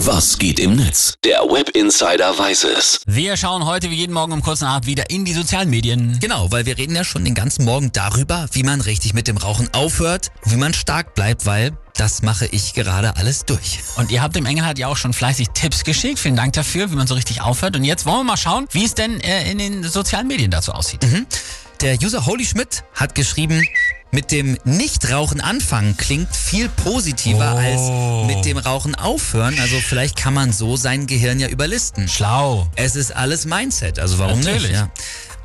Was geht im Netz? Der Web Insider weiß es. Wir schauen heute wie jeden Morgen um kurz nach wieder in die sozialen Medien. Genau, weil wir reden ja schon den ganzen Morgen darüber, wie man richtig mit dem Rauchen aufhört, wie man stark bleibt, weil das mache ich gerade alles durch. Und ihr habt dem Engelhardt ja auch schon fleißig Tipps geschickt. Vielen Dank dafür, wie man so richtig aufhört. Und jetzt wollen wir mal schauen, wie es denn äh, in den sozialen Medien dazu aussieht. Der User Holy Schmidt hat geschrieben, mit dem Nichtrauchen anfangen klingt viel positiver Oh. als mit dem Rauchen aufhören. Also vielleicht kann man so sein Gehirn ja überlisten. Schlau. Es ist alles Mindset, also warum Natürlich. nicht? Ja.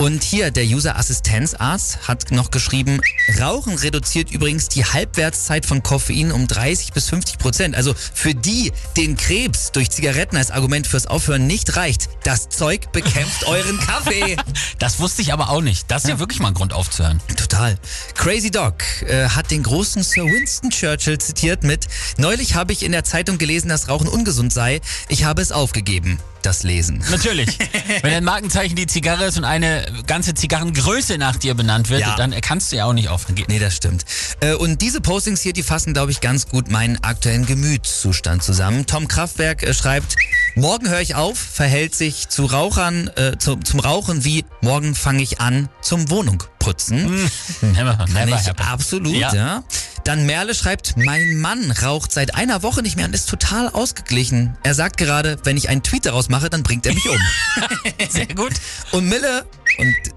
Und hier, der User-Assistenzarzt hat noch geschrieben, Rauchen reduziert übrigens die Halbwertszeit von Koffein um 30 bis 50 Prozent. Also für die, den Krebs durch Zigaretten als Argument fürs Aufhören nicht reicht, das Zeug bekämpft euren Kaffee. Das wusste ich aber auch nicht. Das ist ja, wirklich mal ein Grund aufzuhören. Total. Crazy Dog äh, hat den großen Sir Winston Churchill zitiert mit, neulich habe ich in der Zeitung gelesen, dass Rauchen ungesund sei. Ich habe es aufgegeben. Das Lesen. Natürlich. Wenn ein Markenzeichen die Zigarre ist und eine ganze Zigarrengröße nach dir benannt wird, Ja. dann kannst du ja auch nicht aufhören. Geht Nee, das stimmt. Äh, Und diese Postings hier, die fassen, glaube ich, ganz gut meinen aktuellen Gemütszustand zusammen. Tom Kraftwerk äh, schreibt, morgen höre ich auf, verhält sich zu Rauchern, äh, zu, zum Rauchen wie, morgen fange ich an zum Wohnung putzen. Never, Kann never ich happen. absolut, Ja. ja. Dann Merle schreibt, mein Mann raucht seit einer Woche nicht mehr und ist total ausgeglichen. Er sagt gerade, wenn ich einen Tweet daraus mache, dann bringt er mich um. Sehr gut. Und Mille,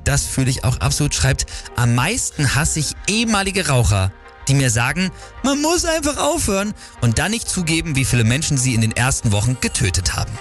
das fühle ich auch absolut, schreibt, am meisten hasse ich ehemalige Raucher, die mir sagen, man muss einfach aufhören und dann nicht zugeben, wie viele Menschen sie in den ersten Wochen getötet haben.